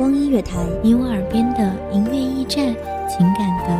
光音乐台，你我耳边的音乐驿站，情感的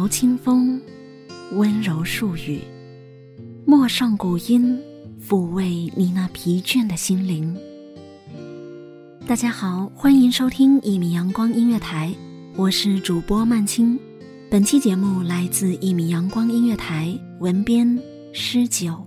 柔清风，温柔数语，陌上古音，抚慰你那疲倦的心灵。大家好，欢迎收听一米阳光音乐台，我是主播曼青。本期节目来自一米阳光音乐台，文编诗酒。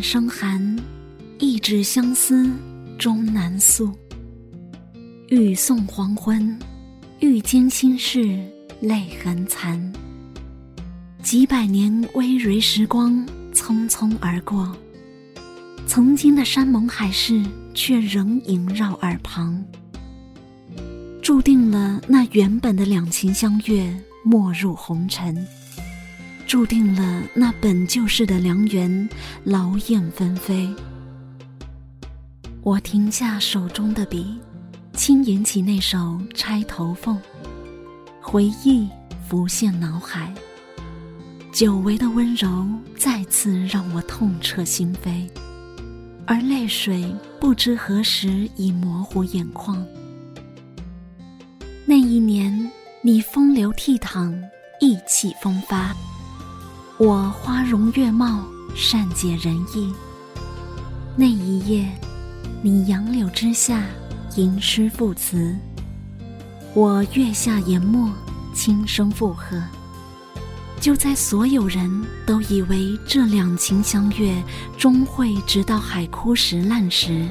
雁断声寒，一纸相思终难诉。欲送黄昏，欲笺心事泪痕残。几百年微蕤时光匆匆而过，曾经的山盟海誓却仍萦绕耳旁。注定了那原本的两情相悦没入红尘。注定了那本就是的良缘，劳燕分飞。我停下手中的笔，轻吟起那首《钗头凤》，回忆浮现脑海，久违的温柔再次让我痛彻心扉，而泪水不知何时已模糊眼眶。那一年，你风流倜傥，意气风发。我花容月貌，善解人意。那一夜，你杨柳之下吟诗赋词，我月下研墨，轻声附和。就在所有人都以为这两情相悦终会直到海枯石烂时，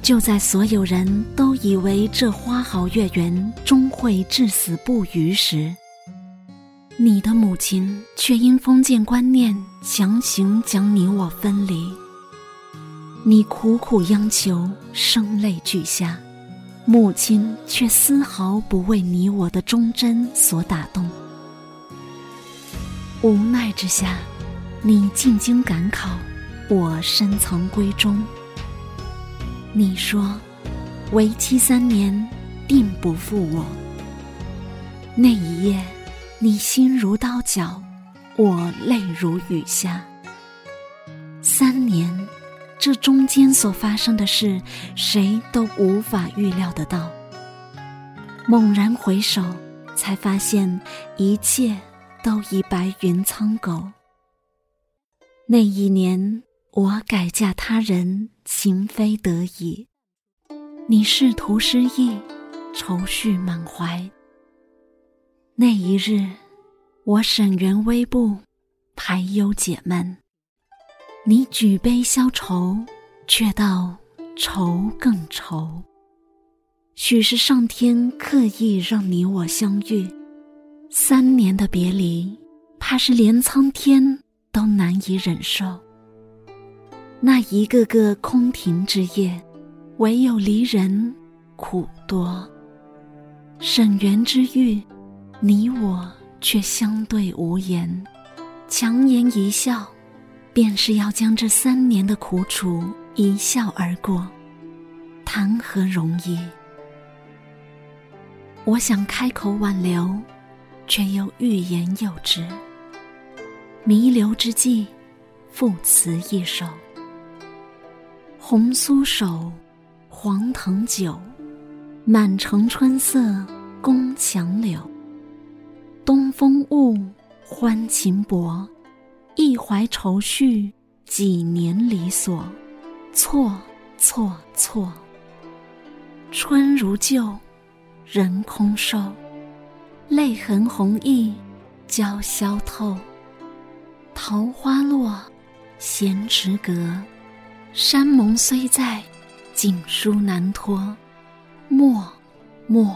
就在所有人都以为这花好月圆终会至死不渝时，你的母亲却因封建观念强行将你我分离。你苦苦央求，声泪俱下，母亲却丝毫不为你我的忠贞所打动。无奈之下，你进京赶考，我深藏闺中。你说，为期三年，定不负我。那一夜，你心如刀绞，我泪如雨下。三年，这中间所发生的事，谁都无法预料得到。猛然回首，才发现一切都已白云苍狗。那一年。我改嫁他人，情非得已。你仕途失意，愁绪满怀。那一日，我沈园微步，排忧解闷。你举杯消愁，却道愁更愁。许是上天刻意让你我相遇，三年的别离，怕是连苍天都难以忍受。那一个个空庭之夜，唯有离人苦多。沈园之遇，你我却相对无言，强颜一笑，便是要将这三年的苦楚一笑而过，谈何容易？我想开口挽留，却又欲言又止。弥留之际，赋词一首。红酥手，黄藤酒，满城春色宫墙柳。风物，欢情薄，一怀愁绪几年离索，错错错。春如旧，人空瘦，泪痕红浥鲛绡透。桃花落，闲池阁。山盟虽在，锦书难托。莫，莫，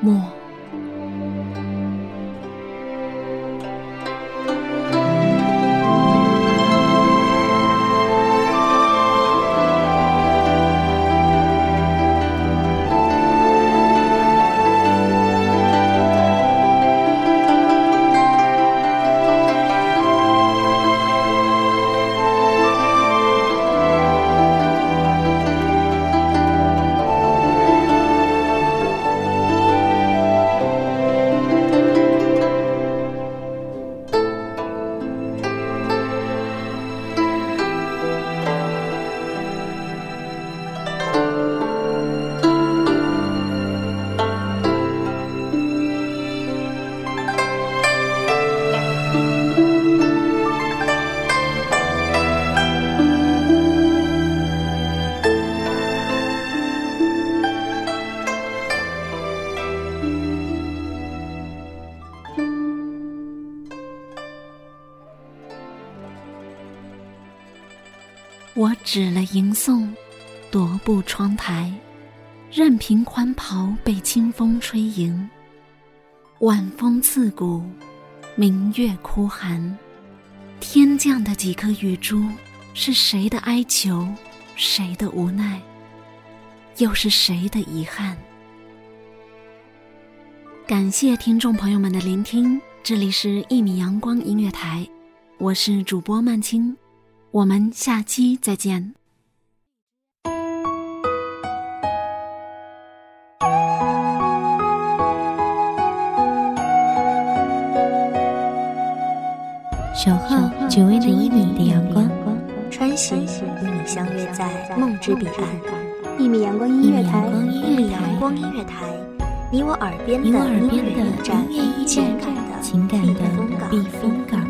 莫。我指了吟诵，踱步窗台，任凭宽袍被清风吹盈。晚风刺骨，明月哭寒，天降的几颗雨珠，是谁的哀求？谁的无奈？又是谁的遗憾？感谢听众朋友们的聆听，这里是一米阳光音乐台，我是主播曼青。我们下期再见。守候只为那一米的阳光，穿行与你相约在梦之彼岸。一米阳光音乐台，一米阳光音乐台，你我耳边的音乐驿站，情感的避风港。